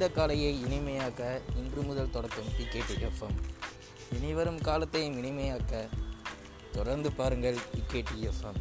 இந்த காலையை இனிமையாக்க இன்று முதல் தொடக்கம் டிகேடி எஃப்எம் இனிவரும் காலத்தையும் இனிமையாக்க தொடர்ந்து பாருங்கள் டிகேடி எஃப்எம்